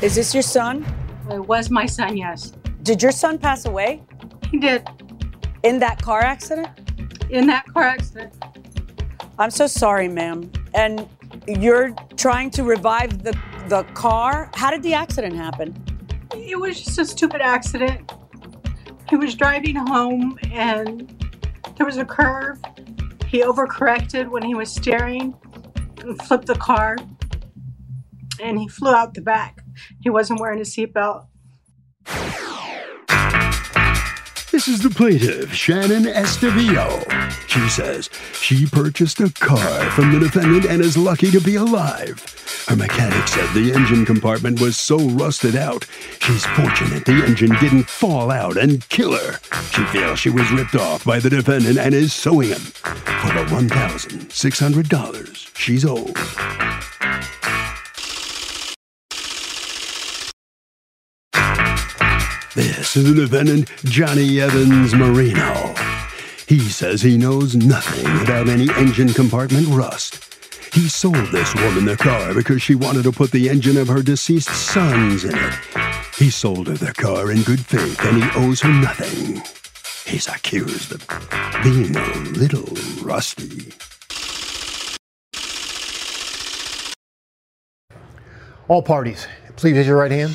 Is this your son? It was my son, yes. Did your son pass away He did. in that car accident? In that car accident. I'm so sorry, ma'am. And you're trying to revive the, the car? How did the accident happen? It was just a stupid accident. He was driving home and there was a curve. He overcorrected when he was steering and flipped the car. And he flew out the back. He wasn't wearing a seatbelt. This is the plaintiff, Shannon Estevillo. She says she purchased a car from the defendant and is lucky to be alive. Her mechanic said the engine compartment was so rusted out, she's fortunate the engine didn't fall out and kill her. She feels she was ripped off by the defendant and is suing him for the $1,600 she's owed. This is the defendant, Johnny Evans Marino. He says he knows nothing about any engine compartment rust. He sold this woman the car because she wanted to put the engine of her deceased sons in it. He sold her the car in good faith and he owes her nothing. He's accused of being a little rusty. All parties, please raise your right hand.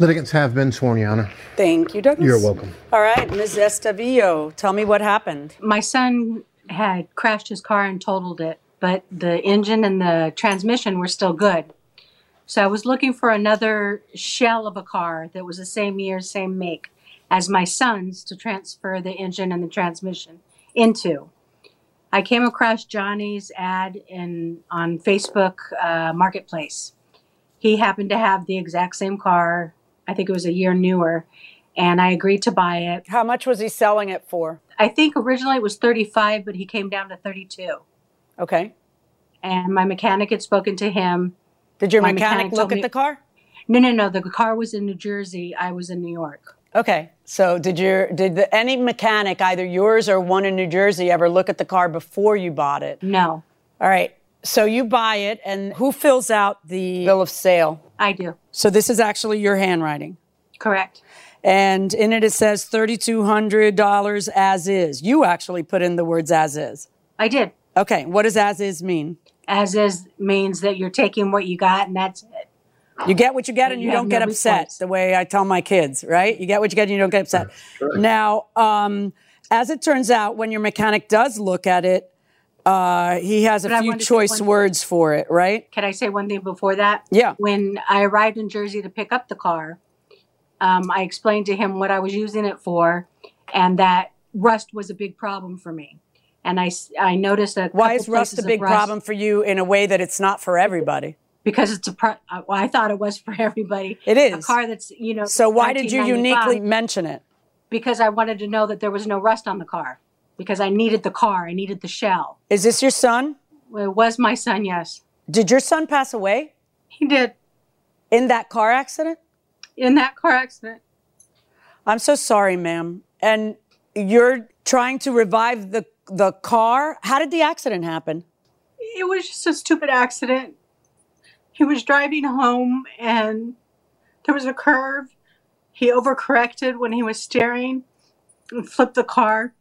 Litigants have been sworn, Your Honor. Thank you, Douglas. You're welcome. All right, Ms. Estavillo, tell me what happened. My son had crashed his car and totaled it, but the engine and the transmission were still good. So I was looking for another shell of a car that was the same year, same make as my son's to transfer the engine and the transmission into. I came across Johnny's ad in on Facebook uh, Marketplace. He happened to have the exact same car. I think it was a year newer, and I agreed to buy it. How much was he selling it for? I think originally it was 35, but he came down to 32. Okay. And my mechanic had spoken to him. Did your My mechanic, mechanic look told at the car? No, no, no. The car was in New Jersey. I was in New York. Okay. So did your did the, any mechanic, either yours or one in New Jersey, ever look at the car before you bought it? No, All right. So you buy it, and who fills out the bill of sale? I do. So this is actually your handwriting. Correct. And in it, it says $3,200 as is. You actually put in the words as is. I did. Okay. What does as is mean? As is means that you're taking what you got and that's it. You get what you get and You you don't get upset, recourse. the way I tell my kids, right? You get what you get and you don't get upset. Now, um, as it turns out, when your mechanic does look at it, uh, he has But a few wanted to say choice words for it, right? Can I say one thing before that? Yeah. When I arrived in Jersey to pick up the car, um, I explained to him what I was using it for and that rust was a big problem for me. And I, I noticed that. Why is rust a big rust problem for you in a way that it's not for everybody? Because it's a pro- uh, well, I thought it was for everybody. It is A car that's, you know. So why did you uniquely mention it? Because I wanted to know that there was no rust on the car. Because I needed the car, I needed the shell. Is this your son? It was my son, yes. Did your son pass away He did in that car accident? in that car accident. I'm so sorry, ma'am. And you're trying to revive the the car. How did the accident happen? It was just a stupid accident. He was driving home and there was a curve. He overcorrected when he was steering and flipped the car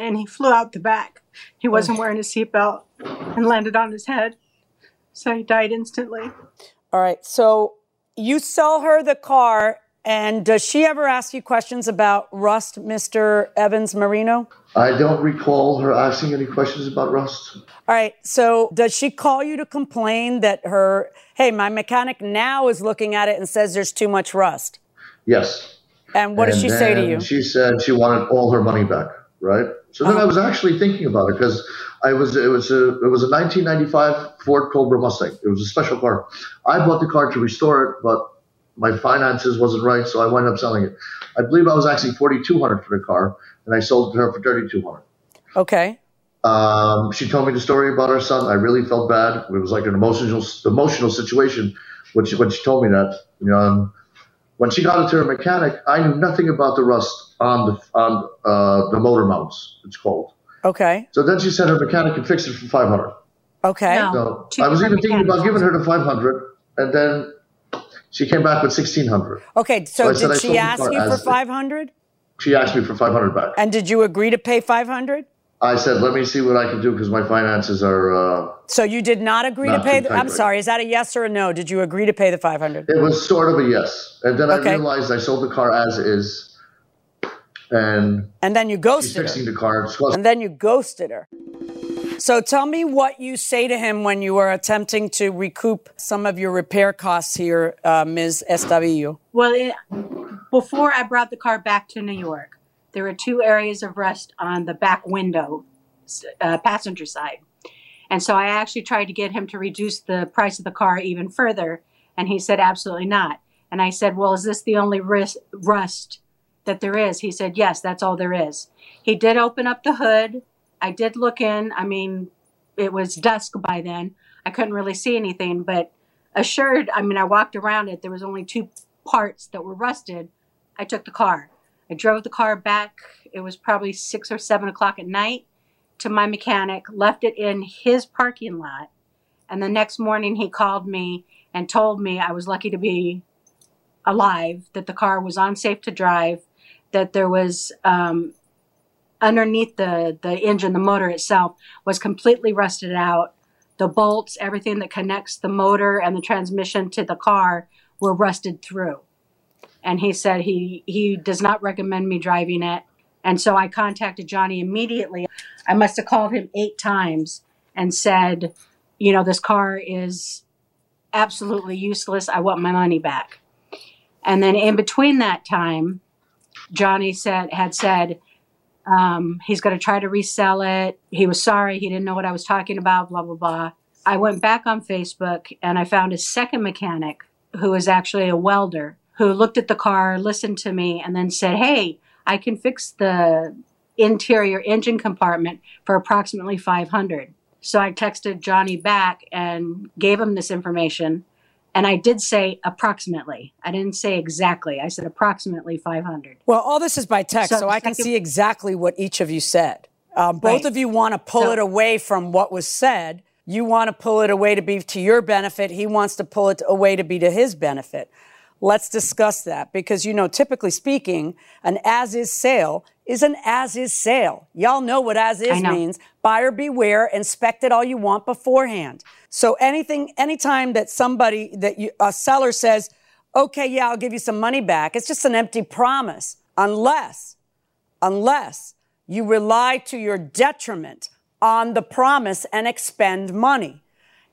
and he flew out the back. He oh. wasn't wearing a seatbelt and landed on his head. So he died instantly. All right. So you sell her the car And does she ever ask you questions about rust, Mr. Evans Marino? I don't recall her asking any questions about rust. All right. So does she call you to complain that her, hey, my mechanic now is looking at it and says there's too much rust? Yes. And what and does she say to you? She said she wanted all her money back, right? So then I was actually thinking about it because I was it was a it was a 1995 Ford Cobra Mustang. It was a special car. I bought the car to restore it, but my finances wasn't right, so I wound up selling it. I believe I was actually 4,200 for the car, and I sold it to her for 3,200. Okay. Um, she told me the story about her son. I really felt bad. It was like an emotional emotional situation when she when she told me that. You know, um, when she got it to her mechanic, I knew nothing about the rust on the on uh, the motor mounts. It's called. Okay. So then she said her mechanic could fix it for 500. Okay. No. So I was even thinking about giving her the 500, and then she came back with 1600. Okay. So So did sold she ask you for 500? She asked me for 500 back. And did you agree to pay 500? I said, let me see what I can do because my finances are. Uh, So you did not agree Not to pay the, I'm right sorry, is that a yes or a no? Did you agree to pay the 500? It was sort of a yes. And then Okay. I realized I sold the car as is. And And then you she's ghosted her. fixing the car. She And then you ghosted her. So tell me what you say to him when you are attempting to recoup some of your repair costs here, uh, Ms. SW. Well, it, before I brought the car back to New York, there were two areas of rust on the back window, uh, passenger side. And so I actually tried to get him to reduce the price of the car even further. And he said, absolutely not. And I said, well, is this the only ris- rust that there is? He said, yes, that's all there is. He did open up the hood. I did look in. I mean, it was dusk by then. I couldn't really see anything, but assured, I mean, I walked around it. There was only two parts that were rusted. I took the car. I drove the car back. It was probably six or seven o'clock at night to my mechanic, left it in his parking lot. And the next morning, he called me and told me I was lucky to be alive, that the car was unsafe to drive, that there was um, underneath the, the engine, the motor itself was completely rusted out. The bolts, everything that connects the motor and the transmission to the car were rusted through. And he said he, he does not recommend me driving it. And so I contacted Johnny immediately. I must have called him eight times and said, you know, this car is absolutely useless. I want my money back. And then in between that time, Johnny said had said um, he's going to try to resell it. He was sorry. He didn't know what I was talking about. Blah blah blah. I went back on Facebook and I found a second mechanic who is actually a welder who looked at the car, listened to me, and then said, "Hey, I can fix the interior engine compartment for approximately 500." So I texted Johnny back and gave him this information. And I did say approximately. I didn't say exactly. I said approximately 500. Well, all this is by text, so, So I can second- see exactly what each of you said. Um, both Right. of you want to pull So- it away from what was said. You want to pull it away to be to your benefit. He wants to pull it away to be to his benefit. Let's discuss that because, you know, typically speaking, an as is sale is an as is sale. Y'all know what as is means. Buyer beware, inspect it all you want beforehand. So anything, anytime that somebody, that you, a seller says, okay, yeah, I'll give you some money back, it's just an empty promise unless, unless you rely to your detriment on the promise and expend money.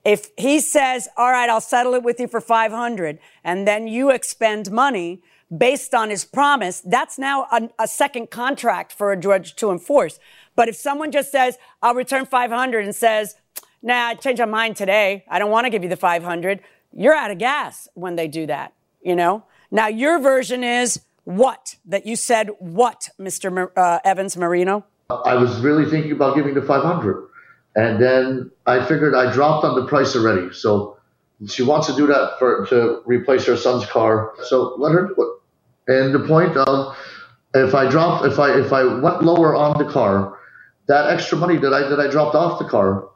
If he says, all right, I'll settle it with you for 500 and then you expend money based on his promise, that's now a, a second contract for a judge to enforce. But if someone just says, I'll return 500 and says, nah, I changed my mind today. I don't want to give you the 500. You're out of gas when they do that, you know? Now your version is what? That you said what, Mr. Uh, Evans Marino? I was really thinking about giving the 500. And then I figured I dropped on the price already. So she wants to do that for to replace her son's car. So let her do it. And the point of if I dropped if I if I went lower on the car, that extra money that I that I dropped off the car,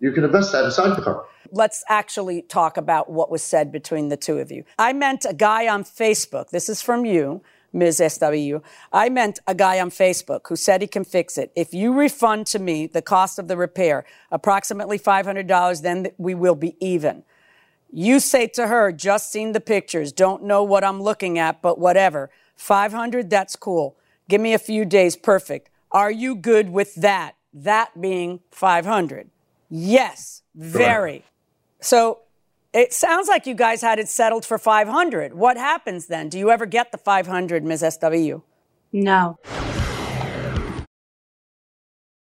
you can invest that inside the car. let's actually talk about what was said between the two of you. I meant a guy on Facebook. This is from you, Ms. SW. I meant a guy on Facebook who said he can fix it. If you refund to me the cost of the repair, approximately $500, then we will be even. You say to her, just seen the pictures, don't know what I'm looking at, but whatever. 500, that's cool. Give me a few days, perfect. Are you good with that? That being 500. Yes, very. So it sounds like you guys had it settled for 500. What happens then? Do you ever get the 500, Ms. SW? No.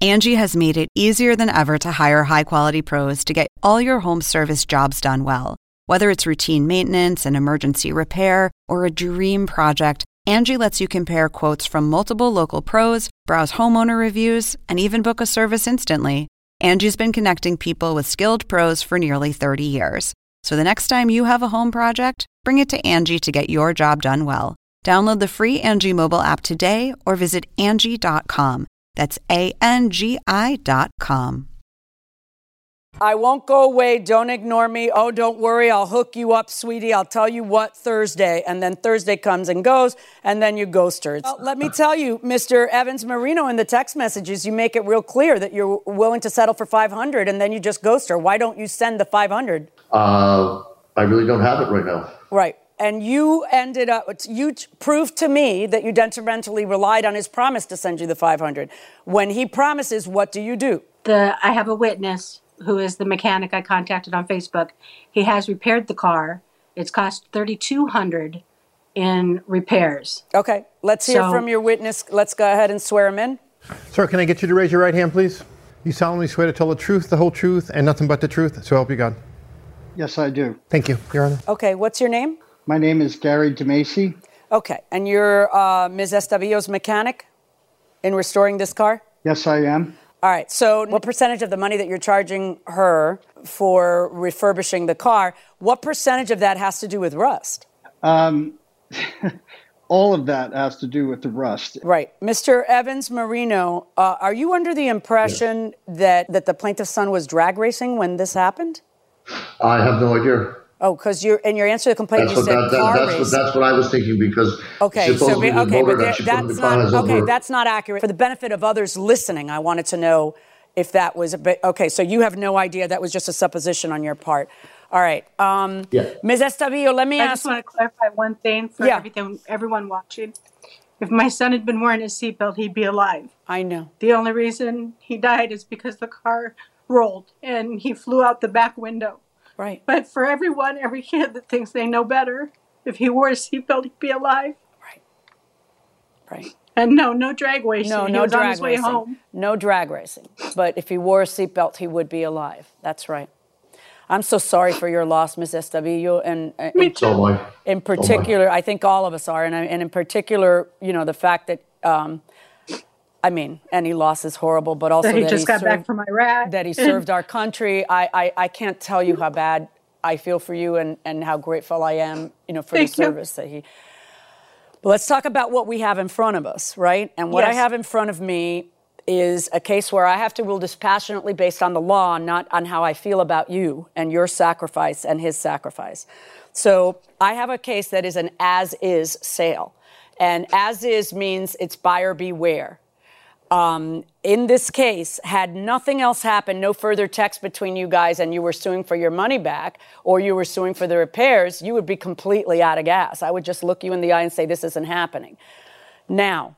Angie has made it easier than ever to hire high quality pros to get all your home service jobs done well. Whether it's routine maintenance, an emergency repair, or a dream project, Angie lets you compare quotes from multiple local pros, browse homeowner reviews, and even book a service instantly. Angie's been connecting people with skilled pros for nearly 30 years. So the next time you have a home project, bring it to Angie to get your job done well. Download the free Angie mobile app today or visit Angie.com. That's A N G I dot com. I won't go away. Don't ignore me. Oh, don't worry. I'll hook you up, sweetie. I'll tell you what Thursday. And then Thursday comes and goes, and then you ghost her. Well, let me tell you, Mr. Evans Marino, in the text messages, you make it real clear that you're willing to settle for 500 and then you just ghost her. Why don't you send the 500? Uh, I really don't have it right now. Right. And you ended up, you proved to me that you detrimentally relied on his promise to send you the 500. When he promises, what do you do? The I have a witness who is the mechanic I contacted on Facebook. He has repaired the car. It's cost 3200 in repairs. Okay, let's hear So- from your witness. Let's go ahead and swear him in. Sir, can I get you to raise your right hand, please? You solemnly swear to tell the truth, the whole truth, and nothing but the truth, so help you God. Yes, I do. Thank you, Your Honor. Okay, what's your name? My name is Gary DeMacy. Okay, and you're uh, Ms. Estavillo's mechanic in restoring this car? Yes, I am. All right, so what percentage of the money that you're charging her for refurbishing the car, what percentage of that has to do with rust? Um, all of that has to do with the rust. Right. Mr. Evans Marino, uh, are you under the impression that, that the plaintiff's son was drag racing when this happened? I have no idea. Oh, because you're in your answer to the complaint, That's you what, said that, that, car that's, racing. what, that's what I was thinking because Okay, so supposedly be- okay, but that she there- put that's the car not has okay. over- That's not accurate. For the benefit of others listening, I wanted to know if that was a bit okay. So you have no idea that was just a supposition on your part. All right, um, Yeah. Ms. Estavillo, let me I ask. I just want to clarify one thing for Yeah. everything, everyone watching. If my son had been wearing his seatbelt, he'd be alive. I know. The only reason he died is because the car rolled and he flew out the back window. Right. But for everyone, every kid that thinks they know better, if he wore a seatbelt, he'd be alive. Right. Right. And no, no drag racing. No, he no was on drag his way racing. home. No drag racing. But if he wore a seatbelt, he would be alive. That's right. I'm so sorry for your loss, Ms. Estavillo, and uh, Me in, So am I. in particular, I think all of us are, and, I- and in particular, you know, the fact that, um, I mean, any loss is horrible, but also That he that just got served, back from Iraq. that he served our country. I, I, I can't tell you how bad I feel for you and, and how grateful I am, you know, for Thank the you. service that he. But let's talk about what we have in front of us, right? And what I have in front of me is a case where I have to rule dispassionately based on the law, not on how I feel about you and your sacrifice and his sacrifice. So I have a case that is an as is sale. And as is means it's buyer beware um, in this case, had nothing else happened, no further text between you guys, and you were suing for your money back or you were suing for the repairs, you would be completely out of gas. I would just look you in the eye and say, This isn't happening. Now,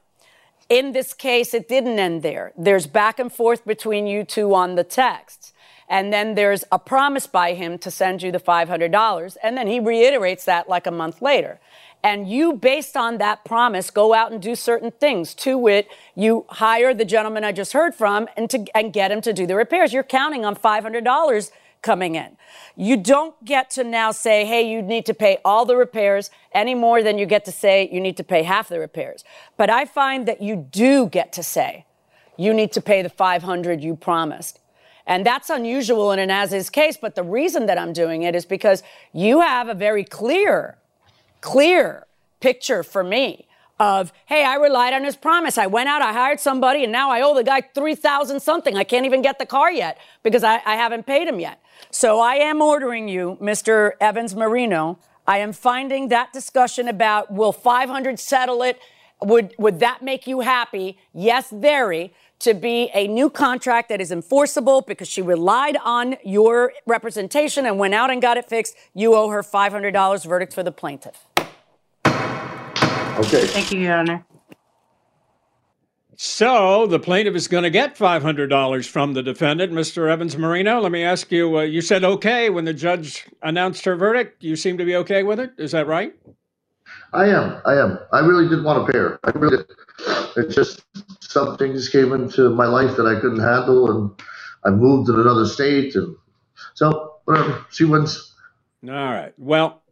in this case, it didn't end there. There's back and forth between you two on the texts. And then there's a promise by him to send you the $500. And then he reiterates that like a month later. And you, based on that promise, go out and do certain things. To wit, you hire the gentleman I just heard from and, to, and get him to do the repairs. You're counting on $500 coming in. You don't get to now say, hey, you need to pay all the repairs any more than you get to say you need to pay half the repairs. But I find that you do get to say you need to pay the 500 you promised. And that's unusual in an as is case, but the reason that I'm doing it is because you have a very clear, clear picture for me of, hey, I relied on his promise. I went out, I hired somebody, and now I owe the guy 3000 something. I can't even get the car yet because I, I haven't paid him yet. So I am ordering you, Mr. Evans Marino. I am finding that discussion about will 500 settle it Would would that make you happy? Yes, very. To be a new contract that is enforceable because she relied on your representation and went out and got it fixed. You owe her $500 verdict for the plaintiff. Okay. Thank you, Your Honor. So the plaintiff is going to get $500 from the defendant, Mr. Evans Marino. Let me ask you, uh, you said okay when the judge announced her verdict. You seem to be okay with it. Is that right? I am. I am. I really did want to pay her. I really did. It's just some things came into my life that I couldn't handle, and I moved to another state, and so whatever. She wins. All right. Well,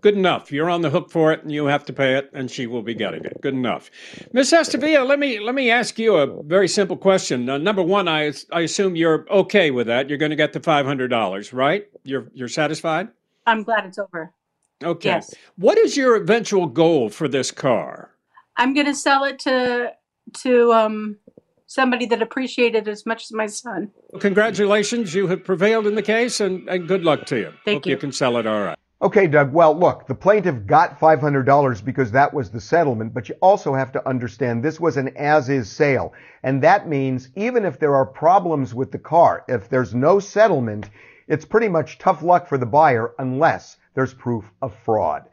good enough. You're on the hook for it, and you have to pay it, and she will be getting it. Good enough. Miss Estevilla, let me let me ask you a very simple question. Uh, number one, I I assume you're okay with that. You're going to get the five hundred dollars, right? You're you're satisfied. I'm glad it's over. Okay. Yes. What is your eventual goal for this car? I'm going to sell it to to um, somebody that appreciated it as much as my son. Congratulations, you have prevailed in the case, and, and good luck to you. Thank Hope you. you can sell it all right. Okay, Doug. Well, look, the plaintiff got $500 because that was the settlement, but you also have to understand this was an as is sale. And that means even if there are problems with the car, if there's no settlement, it's pretty much tough luck for the buyer unless there's proof of fraud.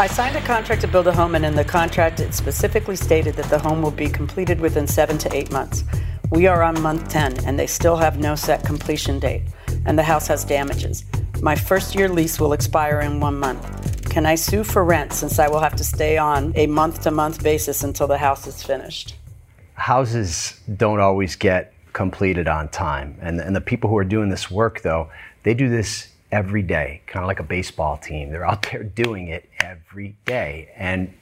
I signed a contract to build a home, and in the contract, it specifically stated that the home will be completed within seven to eight months. We are on month 10, and they still have no set completion date, and the house has damages. My first year lease will expire in one month. Can I sue for rent since I will have to stay on a month to month basis until the house is finished? houses don't always get completed on time. And, and the people who are doing this work, though, they do this every day, kind of like a baseball team. They're out there doing it every day. And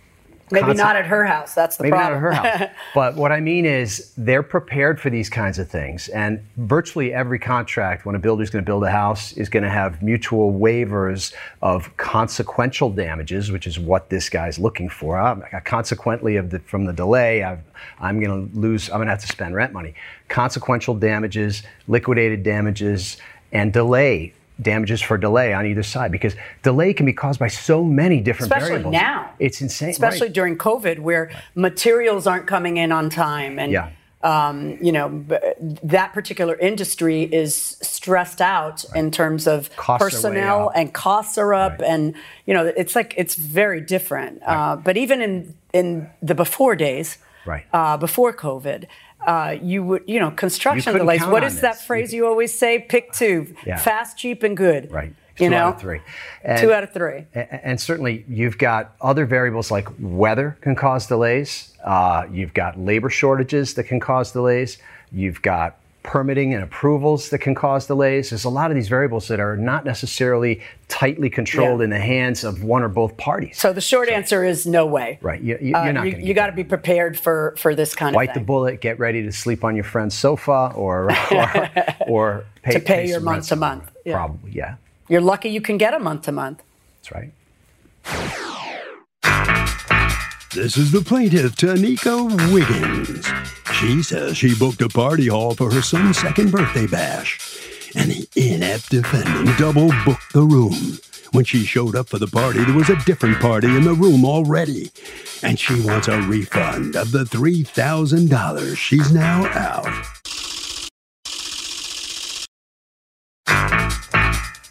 Maybe conse- not at her house. That's the Maybe problem. not at her house. but what I mean is they're prepared for these kinds of things. And virtually every contract, when a builder's going to build a house, is going to have mutual waivers of consequential damages, which is what this guy's looking for. Um, consequently, of the, from the delay, I've, I'm going to lose, I'm going to have to spend rent money. Consequential damages, liquidated damages, and delay damages for delay on either side because delay can be caused by so many different Especially variables. now. It's insane. Especially right. during COVID, where materials aren't coming in on time, and Yeah. um, you know b- that particular industry is stressed out in terms of Costs personnel and costs are up, Right. and you know it's like it's very different. Uh, but even in in the before days, Right. uh, before COVID. Uh, you would, you know, construction couldn't delays. What is that this. phrase you always say? Pick two, Yeah. fast, cheap, and good. Right. You Two know, out of three. And- two out of three. A- And certainly, you've got other variables like weather can cause delays. Uh, you've got labor shortages that can cause delays. You've got permitting and approvals that can cause delays. There's a lot of these variables that are not necessarily tightly controlled Yeah. in the hands of one or both parties. So the short answer is no way. right. You, you, Uh, you, you got to be prepared for for this kind Bite of the thing. bullet, get ready to sleep on your friend's sofa or or, or pay, To pay your some month to month. somewhere. Yeah. Probably, yeah. You're lucky you can get a month to month. That's right. This is the plaintiff, Tanika Wiggins. She says she booked a party hall for her son's second birthday bash, and the inept defendant double booked the room. When she showed up for the party, there was a different party in the room already, and she wants a refund of the $3,000 she's now out.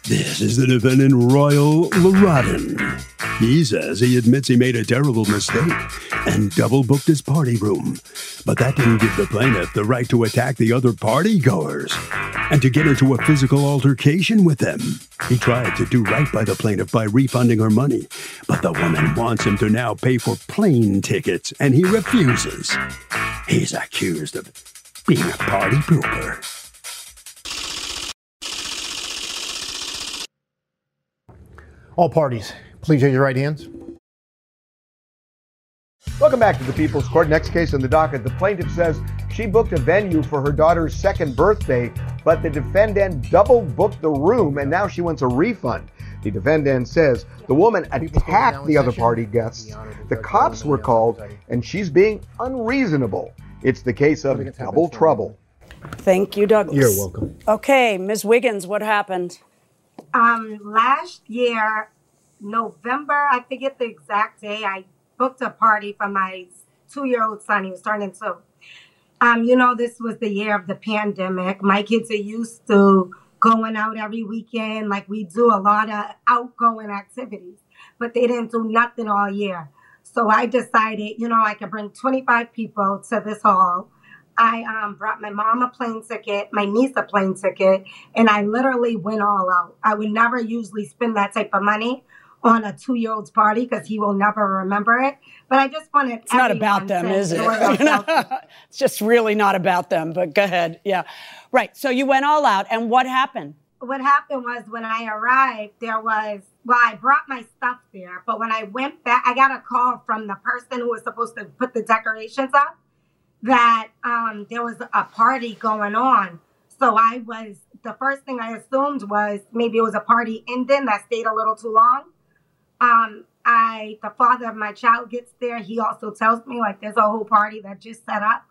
This is the defendant, Royal Larodin. He says he admits he made a terrible mistake and double booked his party room. But that didn't give the plaintiff the right to attack the other party goers and to get into a physical altercation with them. He tried to do right by the plaintiff by refunding her money, but the woman wants him to now pay for plane tickets and he refuses. He's accused of being a party pooper. All parties, please raise your right hands. Welcome back to the People's Court. Next case on the docket. The plaintiff says she booked a venue for her daughter's second birthday, but the defendant double booked the room and now she wants a refund. The defendant says the woman attacked the other party guests. The cops were called and she's being unreasonable. It's the case of double trouble. Thank you, Douglas. You're welcome. Okay, Ms. Wiggins, what happened? Um, last year, November, I forget the exact day, I booked a party for my two year old son. He was turning two. Um, you know, this was the year of the pandemic. My kids are used to going out every weekend. Like we do a lot of outgoing activities, but they didn't do nothing all year. So I decided, you know, I could bring 25 people to this hall. I um, brought my mom a plane ticket, my niece a plane ticket, and I literally went all out. I would never usually spend that type of money on a two year old's party because he will never remember it. But I just wanted It's not about them, is it? it's just really not about them, but go ahead. Yeah. Right. So you went all out, and what happened? What happened was when I arrived, there was, well, I brought my stuff there, but when I went back, I got a call from the person who was supposed to put the decorations up that um, there was a party going on. So I was, the first thing I assumed was maybe it was a party ending that stayed a little too long. Um, I, the father of my child gets there. He also tells me like there's a whole party that just set up.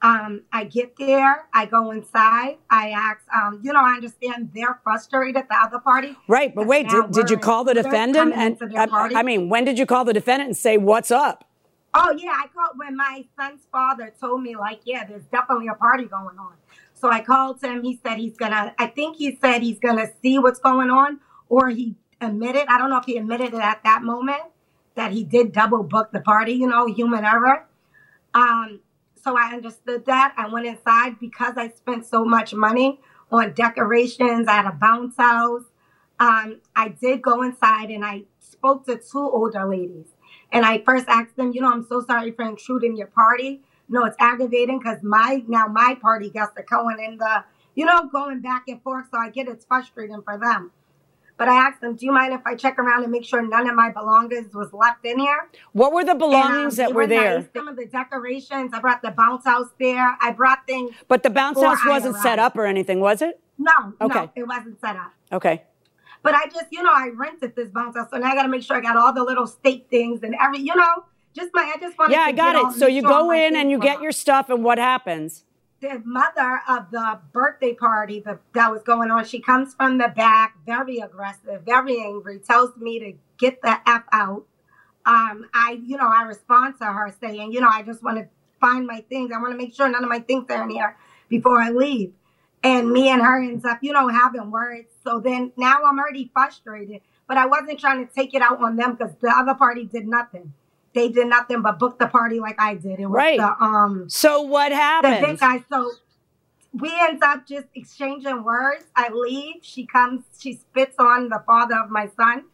Um, I get there, I go inside, I ask, um, you know, I understand they're frustrated at the other party. Right, but wait, did, did you call the defendant? And I, I mean, when did you call the defendant and say, what's up? Oh yeah, I called when my son's father told me like, yeah, there's definitely a party going on. So I called him. He said he's gonna. I think he said he's gonna see what's going on, or he admitted. I don't know if he admitted it at that moment that he did double book the party. You know, human error. Um, so I understood that. I went inside because I spent so much money on decorations at a bounce house. Um, I did go inside and I spoke to two older ladies. And I first asked them, you know, I'm so sorry for intruding your party. No, it's aggravating because my now my party guests are going in the, you know, going back and forth. So I get it's frustrating for them. But I asked them, do you mind if I check around and make sure none of my belongings was left in here? What were the belongings And, um, that were there? nice. Some of the decorations. I brought the bounce house there. I brought things. But the bounce house wasn't set up or anything, was it? No, Okay. no, it wasn't set up. Okay. But I just, you know, I rented this bounce house, so now I got to make sure I got all the little state things and every, you know, just my. I just wanted. Yeah, I got it. So you go in and you get your stuff, and what happens? The mother of the birthday party that, was going on, she comes from the back, very aggressive, very angry, tells me to get the F out. Um, I, you know, I respond to her saying, you know, I just want to find my things. I want to make sure none of my things are in here before I leave. And me and her ends up, you know, having words. So then now I'm already frustrated, but I wasn't trying to take it out on them because the other party did nothing. They did nothing but book the party like I did. It was Right. the um So what the happened? big guy. So we end up just exchanging words. I leave. She comes. She spits on the father of my son.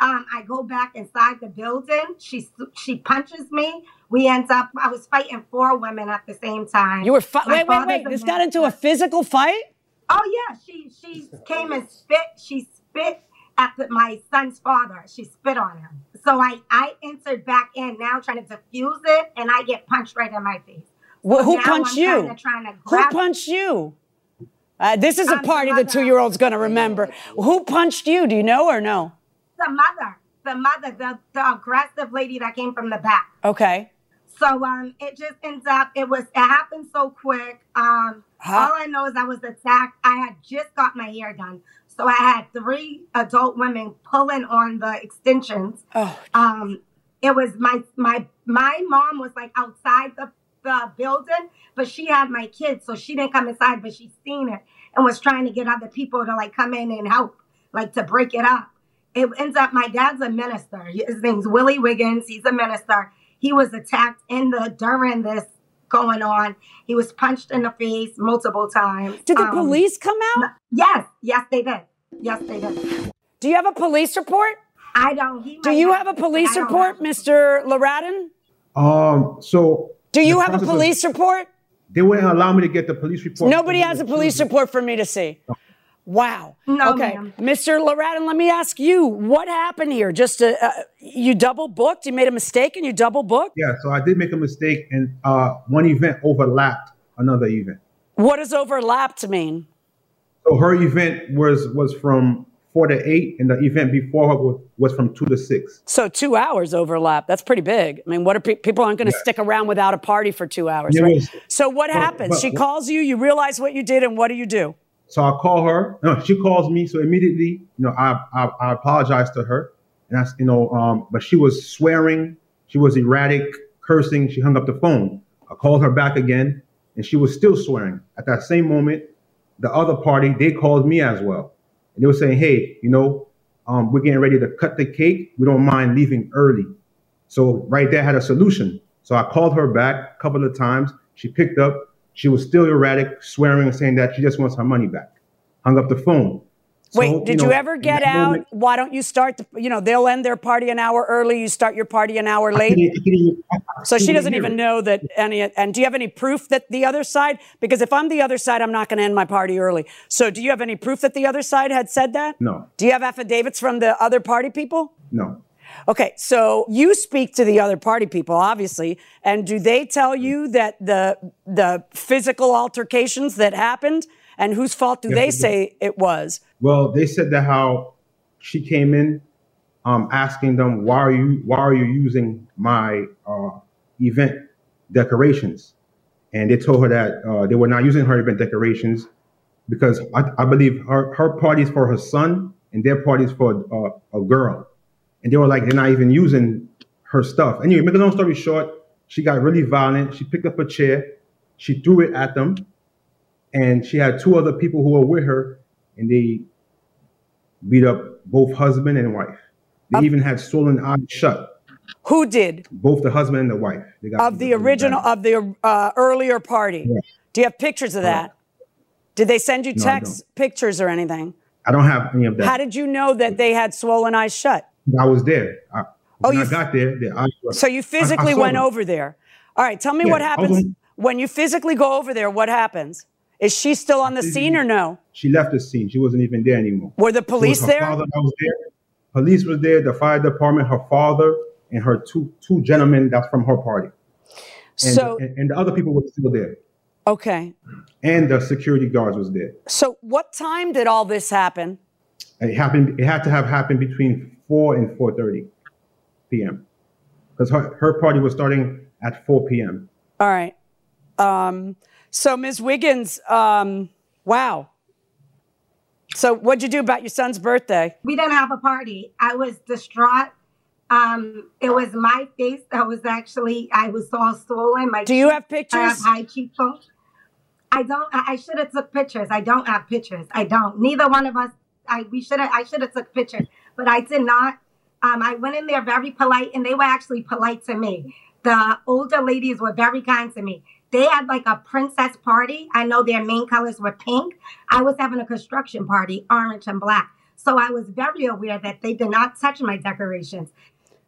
Um, I go back inside the building. She she punches me. We end up. I was fighting four women at the same time. You were fi- wait, wait, wait. This got into a physical fight? Oh yeah, she she came and spit. She spit at the, my son's father. She spit on him. So I I entered back in now trying to defuse it, and I get punched right in my face. So who punched you? trying to Who punched you? Uh, this is a Um, party the mother. two year old's going to remember. Who punched you? Do you know or no? The mother, the mother, the, the aggressive lady that came from the back. Okay. So um, it just ends up. It was. It happened so quick. Um, Huh? all I know is I was attacked. I had just got my hair done, so I had three adult women pulling on the extensions. Oh, Um, it was my my my mom was like outside the the building, but she had my kids, so she didn't come inside, but she seen it and was trying to get other people to like come in and help, like to break it up. It ends up my dad's a minister. His name's Willie Wiggins. He's a minister. He was attacked in the during this going on. He was punched in the face multiple times. Did the Um, police come out? Yes, yes, they did. Yes, they do. Do you have a police report? I don't. Do you have have a police I don't report, Mr. Laradin? Um, so Do you have a process was- police report? They wouldn't allow me to get the police report. Nobody has a police Tuesday. report for me to see. Wow. No, okay, ma'am. Mr. Laradin, let me ask you, what happened here? Just uh, uh, you double booked? You made a mistake and you double booked? Yeah, so I did make a mistake, and uh, one event overlapped another event. What does overlapped mean? So her event was was from four to eight, and the event before her was, was from two to six. So two hours overlap. That's pretty big. I mean, what are pe- people aren't going to stick around without a party for two hours, Yeah, right? was- So what but- happens? but- she calls you. You realize what you did, and what do you do? So I call her. No, she calls me. So immediately, you know, I I, I apologize to her, and that's you know, um, but she was swearing. She was erratic, cursing. She hung up the phone. I called her back again, and she was still swearing. At that same moment, the other party they called me as well, and they were saying, "Hey, you know, um, we're getting ready to cut the cake. We don't mind leaving early." So right there, had a solution. So I called her back a couple of times. She picked up. She was still erratic, swearing and saying that she just wants her money back. Hung up the phone. Wait, So, did know, you ever get out? moment- Why don't you start? The, you know, they'll end their party an hour early. You start your party an hour I late. I even- I- I So she doesn't even it. know that any. And do you have any proof that the other side? Because if I'm the other side, I'm not going to end my party early. So do you have any proof that the other side had said that? No, Do you have affidavits from the other party people? no. Okay, so you speak to the other party people, obviously, and do they tell you mm. that the the physical altercations that happened and whose fault do Yes, they say it was? Well, they said that how she came in, um, asking them why are you why are you using my uh, event decorations, and they told her that uh, they were not using her event decorations because I, I believe her her party is for her son and their party is for uh, a girl, and they were like they're not even using her stuff. Anyway, make a long story short, she got really violent. She picked up a chair, she threw it at them, and she had two other people who were with her, and they beat up both husband and wife. They even had stolen eyes shut. Who did Both the husband and the wife. They got of the original of the uh, earlier party? Yeah. Do you have pictures of that? Did they send you No, text pictures or anything? I don't have any of that. How did you know that they had swollen eyes shut? I was there. I, Oh, when you I got there, the eyes were, So you physically went them. over there. All right, tell me Yeah, what happens when you physically go over there. What happens? Is she still on the scene or no? She left the scene. She wasn't even there anymore. Were the police her there? Father was there. Police was there. The fire department. Her father and her two two gentlemen. That's from her party. And, So and, and the other people were still there. okay. And the security guards was there. So what time did all this happen? It happened. It had to have happened between four and four thirty p.m. Because her, her party was starting at four p.m. All right. Um, so Ms. Wiggins, um, wow. So what'd you do about your son's birthday? We didn't have a party. I was distraught. Um, it was my face that was actually I was all swollen. My Do you have pictures? I have high cheekbones. I don't. I, I should have took pictures. I don't have pictures. I don't. Neither one of us. I we should have. I should have took pictures, but I did not. Um, I went in there very polite, and they were actually polite to me. The older ladies were very kind to me. They had like a princess party. I know their main colors were pink. I was having a construction party, orange and black. So I was very aware that they did not touch my decorations.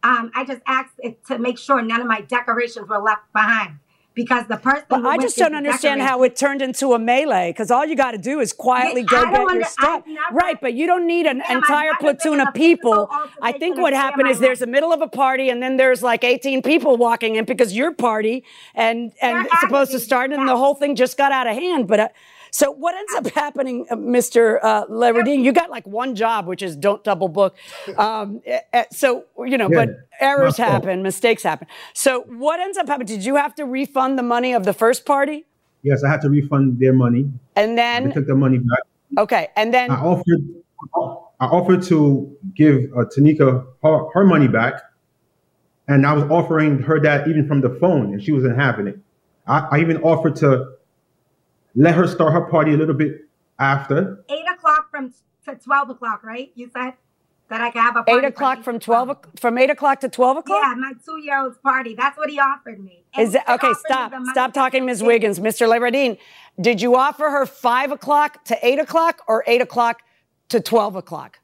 Um, I just asked to make sure none of my decorations were left behind because the person. But I just don't understand how it turned into a melee because all you got to do is quietly Yeah, go get don't your under- stuff. Never- right, but you don't need an entire platoon of people. I think what a day in happened is there's a middle of a party and then there's like 18 people walking in because your party and and They're it's supposed to start and the whole thing just got out of hand. But uh, so what ends up happening, uh, Mr. Uh, Leverdine? You got like one job, which is don't double book. Um, so you know, Yeah, but errors happen, mistakes happen. So what ends up happening? Did you have to refund the money of the first party? Yes, I had to refund their money. And They then, took the money back. okay, and then, I offered I offered to give uh, Tanika her, her money back, and I was offering her that even from the phone, and she wasn't having it. I, I even offered to let her start her party a little bit after. eight o'clock from to twelve o'clock, right? You said that I could have a party eight o'clock from twelve o- from eight o'clock to twelve o'clock. Yeah, my two year old's party. That's what he offered me. And Is that okay? Stop, stop talking, Ms. Wiggins. Mr. Leverdine, did you offer her five o'clock to eight o'clock or eight o'clock to twelve o'clock?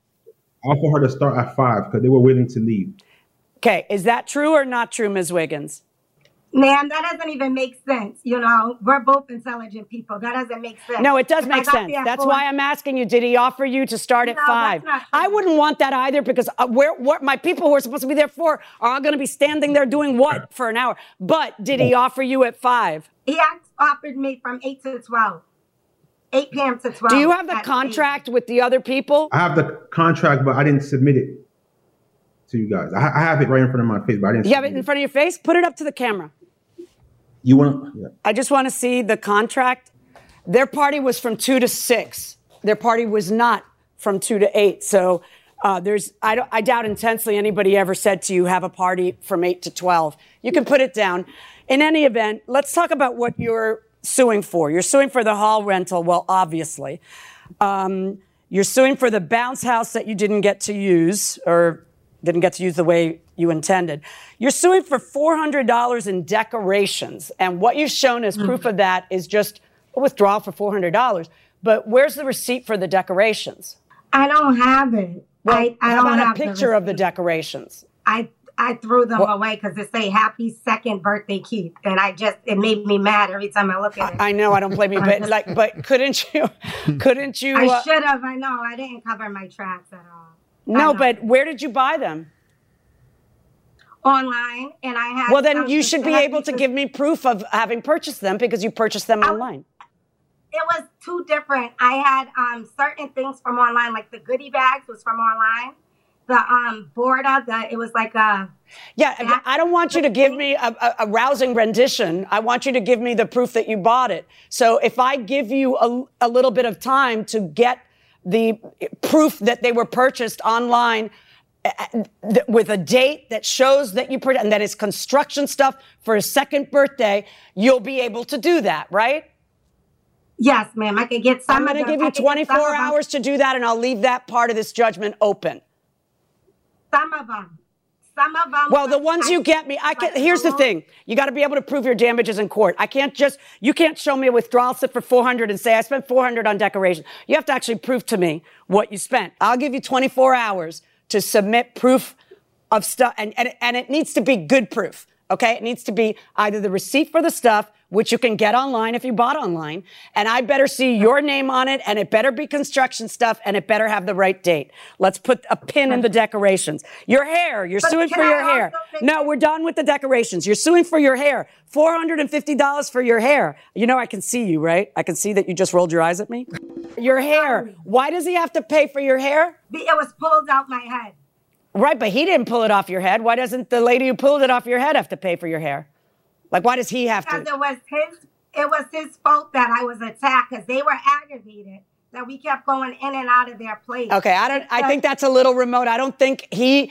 I offered her to start at five because they were willing to leave. Okay, is that true or not true, Ms. Wiggins? Man, that doesn't even make sense. You know, we're both intelligent people. That doesn't make sense. No, it does If make sense. That's four- why I'm asking you. Did he offer you to start at No, that's five? not I wouldn't want that either because uh, where, where my people who are supposed to be there for are all going to be standing there doing what for an hour? But did he offer you at five? He offered me from eight to twelve. 8 p.m. to 12. Do you have the at contract with the other people? I have the contract, but I didn't submit it to you guys. I, I have it right in front of my face, but I didn't. You have it submit in front of your face? Put it up to the camera. You want? Yeah. I just want to see the contract. Their party was from two to six. Their party was not from two to eight. So Uh, there's, I, I doubt intensely anybody ever said to you, have a party from 8 to 12. You can put it down. In any event, let's talk about what you're suing for. You're suing for the hall rental, well, obviously. Um, you're suing for the bounce house that you didn't get to use or didn't get to use the way you intended. You're suing for $400 in decorations. And what you've shown as proof of that is just a withdrawal for $400. But where's the receipt for the decorations? I don't have it. Well, I, I how don't about have a the picture of the decorations? I I threw them What- away because it say "Happy Second Birthday, Keith," and I just it made me mad every time I look at it. I know I don't blame you, but like, but couldn't you? Couldn't you? I uh, should have. I know. I didn't cover my tracks at all. no, but where did you buy them? Online, and I had. Well, then you should be able to give me proof of having purchased them because you purchased them online. It was two different. I had um certain things from online, like the goodie bags was from online. The um border, the it was like a Yeah, I don't want you to give me a, a, a rousing rendition. I want you to give me the proof that you bought it. So if I give you a, a little bit of time to get the proof that they were purchased online with a date that shows that you put and that is construction stuff for a second birthday, you'll be able to do that, right? Yes, ma'am. I could get some. I'm going to give you could get some 24 hours to do that, and I'll leave that part of this judgment open. Some of them. Some of them. Well, the ones you get me, I can. Here's the thing: you got to be able to prove your damages in court. I can't just. You can't show me a withdrawal slip for 400 and say I spent 400 on decoration. You have to actually prove to me what you spent. I'll give you 24 hours to submit proof of stuff, and and, and it needs to be good proof. Okay, it needs to be either the receipt for the stuff, which you can get online if you bought online, and I better see your name on it, and it better be construction stuff, and it better have the right date. Let's put a pin in the decorations. Your hair, you're But suing for I your hair. No, we're done with the decorations. You're suing for your hair. $450 for your hair. You know, I can see you, right? I can see that you just rolled your eyes at me. Your hair. Why does he have to pay for your hair? It was pulled out my head. Right, but he didn't pull it off your head. Why doesn't the lady who pulled it off your head have to pay for your hair? Like, why does he have Because to? it was his. It was his fault that I was attacked because they were aggravated that we kept going in and out of their place. Okay, I don't. I think that's a little remote. I don't think he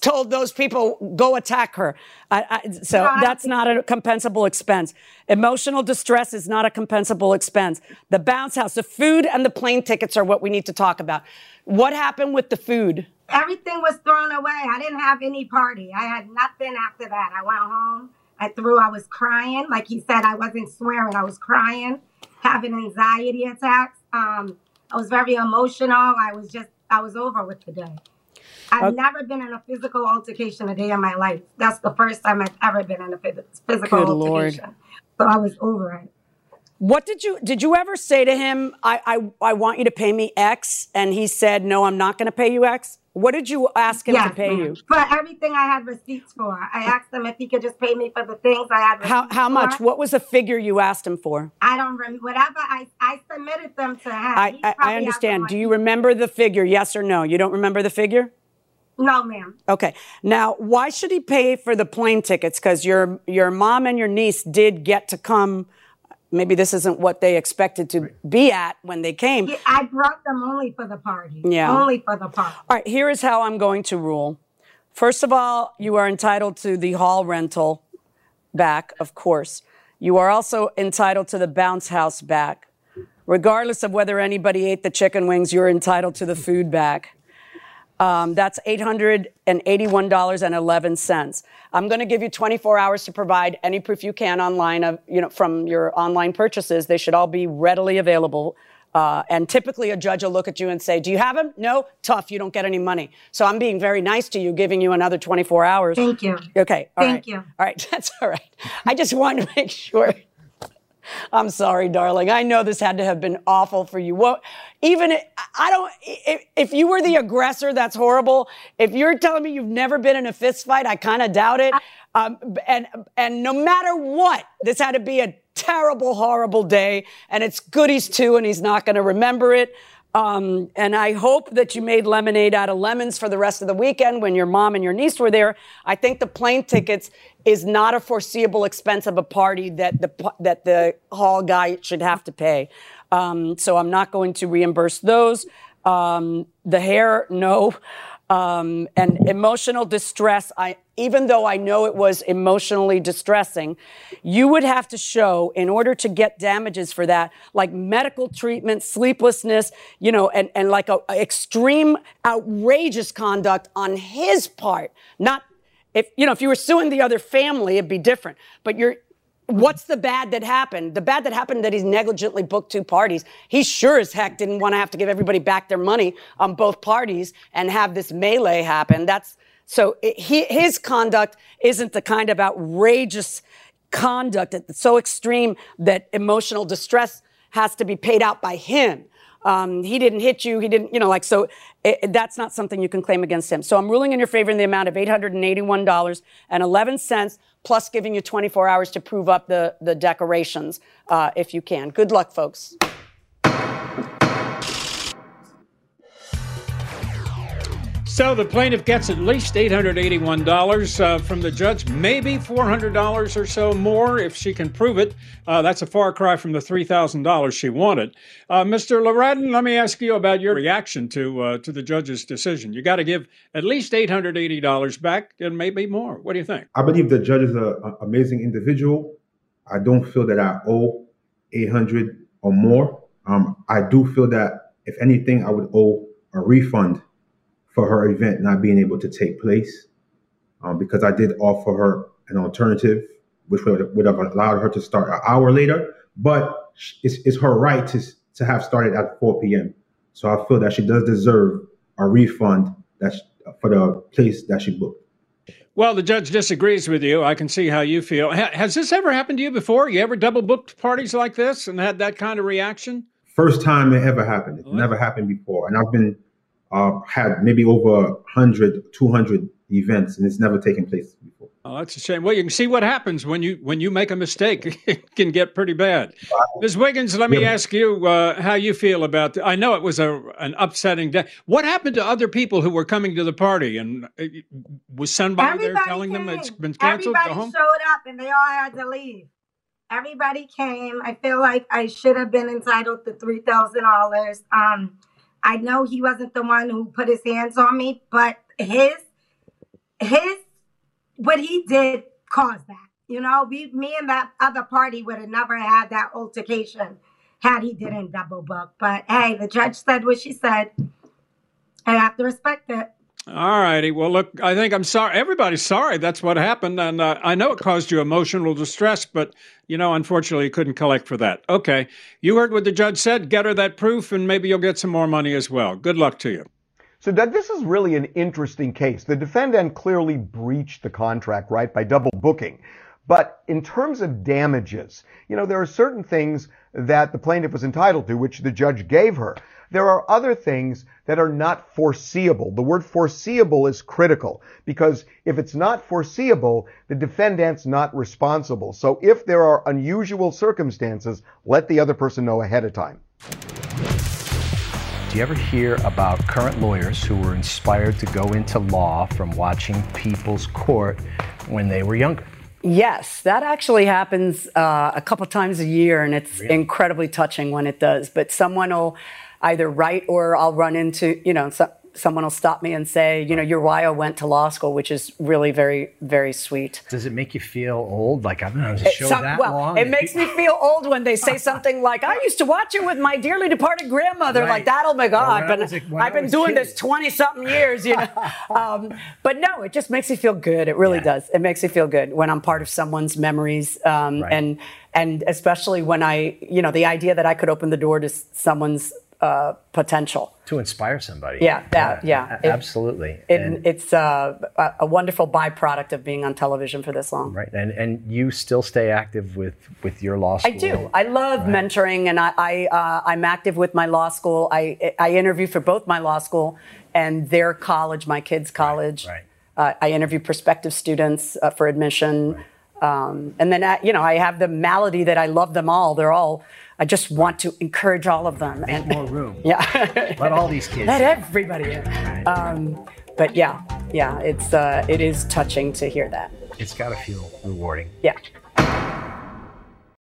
told those people go attack her. I, I, so No, that's not a compensable expense. Emotional distress is not a compensable expense. The bounce house, the food, and the plane tickets are what we need to talk about. What happened with the food? Everything was thrown away. I didn't have any party. I had nothing after that. I went home. I threw. I was crying. Like he said, I wasn't swearing. I was crying, having anxiety attacks. Um, I was very emotional. I was just. I was over with the day. I've Okay. never been in a physical altercation a day in my life. That's the first time I've ever been in a phys- physical Good Lord. altercation. So I was over it. What did you did you ever say to him? I I, I want you to pay me X, and he said, No, I'm not going to pay you X. What did you ask him to pay ma'am. you? For everything I had receipts for. I asked him if he could just pay me for the things I had How how much? for. What was the figure you asked him for? I don't remember. Whatever I, I submitted them to him. I, I understand. Do you remember the figure? Yes or no? You don't remember the figure? No, ma'am. Okay. Now, why should he pay for the plane tickets? Because your your mom and your niece did get to come. Maybe this isn't what they expected to be at when they came. Yeah, I brought them only for the party. Yeah. Only for the party. All right, here is how I'm going to rule. First of all, you are entitled to the hall rental back, of course. You are also entitled to the bounce house back. Regardless of whether anybody ate the chicken wings, you're entitled to the food back. Um, that's $881.11. I'm going to give you 24 hours to provide any proof you can online of, you know, from your online purchases. They should all be readily available. Uh, and typically a judge will look at you and say, do you have them? No? Tough. You don't get any money. So I'm being very nice to you, giving you another 24 hours. Thank you. Okay. all Thank right. you. All right. That's all right. I just wanted to make sure. I'm sorry, darling. I know this had to have been awful for you. Well, even i- I don't. If, if you were the aggressor, that's horrible. If you're telling me you've never been in a fist fight, I kind of doubt it. Um, and and no matter what, this had to be a terrible, horrible day. And it's goodies too, and he's not going to remember it. Um, and I hope that you made lemonade out of lemons for the rest of the weekend when your mom and your niece were there. I think the plane tickets is not a foreseeable expense of a party that the that the hall guy should have to pay. Um, so I'm not going to reimburse those. Um, the hair, no. Um, and emotional distress, I, even though I know it was emotionally distressing, you would have to show in order to get damages for that, like medical treatment, sleeplessness, you know, and, and like a, a extreme outrageous conduct on his part. Not if, you know, if you were suing the other family, it'd be different. But you're, What's the bad that happened? The bad that happened that he's negligently booked two parties. He sure as heck didn't want to have to give everybody back their money on both parties and have this melee happen. That's so it, he, his conduct isn't the kind of outrageous conduct that's so extreme that emotional distress has to be paid out by him. Um, he didn't hit you. He didn't, you know, like, so it, that's not something you can claim against him. So I'm ruling in your favor in the amount of $881.11 plus giving you 24 hours to prove up the, the decorations uh, if you can. Good luck, folks. So the plaintiff gets at least $881 uh, from the judge, maybe $400 or so more if she can prove it. Uh, that's a far cry from the $3,000 she wanted. Uh, Mr. Laradin, let me ask you about your reaction to uh, to the judge's decision. You got to give at least $880 back and maybe more. What do you think? I believe the judge is an amazing individual. I don't feel that I owe 800 or more. Um, I do feel that if anything, I would owe a refund for her event not being able to take place um, because I did offer her an alternative, which would, would have allowed her to start an hour later. But it's, it's her right to, to have started at 4 p.m. So I feel that she does deserve a refund that's for the place that she booked. Well, the judge disagrees with you. I can see how you feel. Ha- has this ever happened to you before? You ever double booked parties like this and had that kind of reaction? First time it ever happened. It never happened before. And I've been uh, had maybe over 100, 200 events, and it's never taken place before. Oh, that's a shame. Well, you can see what happens when you when you make a mistake. it can get pretty bad. Ms. Wiggins, let me yeah. ask you uh, how you feel about. The, I know it was a an upsetting day. What happened to other people who were coming to the party? And uh, was somebody Everybody there telling came. them it's been canceled? Everybody showed up, and they all had to leave. Everybody came. I feel like I should have been entitled to three thousand dollars. I know he wasn't the one who put his hands on me, but his his what he did caused that. You know, we me and that other party would have never had that altercation had he didn't double book. But hey, the judge said what she said. I have to respect it. All righty. Well, look, I think I'm sorry. Everybody's sorry. That's what happened. And uh, I know it caused you emotional distress, but, you know, unfortunately, you couldn't collect for that. Okay. You heard what the judge said. Get her that proof, and maybe you'll get some more money as well. Good luck to you. So, Doug, this is really an interesting case. The defendant clearly breached the contract, right, by double booking. But in terms of damages, you know, there are certain things that the plaintiff was entitled to, which the judge gave her. There are other things that are not foreseeable. The word foreseeable is critical because if it's not foreseeable, the defendant's not responsible. So if there are unusual circumstances, let the other person know ahead of time. Do you ever hear about current lawyers who were inspired to go into law from watching People's Court when they were younger? Yes, that actually happens uh, a couple times a year, and it's really? incredibly touching when it does. But someone will either write or I'll run into, you know, so, someone will stop me and say, you know, you're went to law school, which is really very, very sweet. Does it make you feel old? Like I've been on the show some, that well, long? It makes me feel old when they say something like, I used to watch it with my dearly departed grandmother. Right. Like that, oh my God. But I've been doing this 20 something years, you know. um, but no, it just makes me feel good. It really yeah. does. It makes me feel good when I'm part of someone's memories. Um, right. And, and especially when I, you know, the idea that I could open the door to someone's uh, potential to inspire somebody. Yeah, that, yeah, yeah. absolutely. It, it's uh, a wonderful byproduct of being on television for this long. Right, and and you still stay active with with your law school. I do. I love right. mentoring, and I, I uh, I'm active with my law school. I I interview for both my law school and their college, my kids' college. Right. right. Uh, I interview prospective students uh, for admission. Right. Um, and then, uh, you know, I have the malady that I love them all. They're all I just want to encourage all of them. Make and more room. Yeah. Let all these kids. Let everybody in. Um, but yeah, yeah, it's uh, it is touching to hear that. It's got to feel rewarding. Yeah.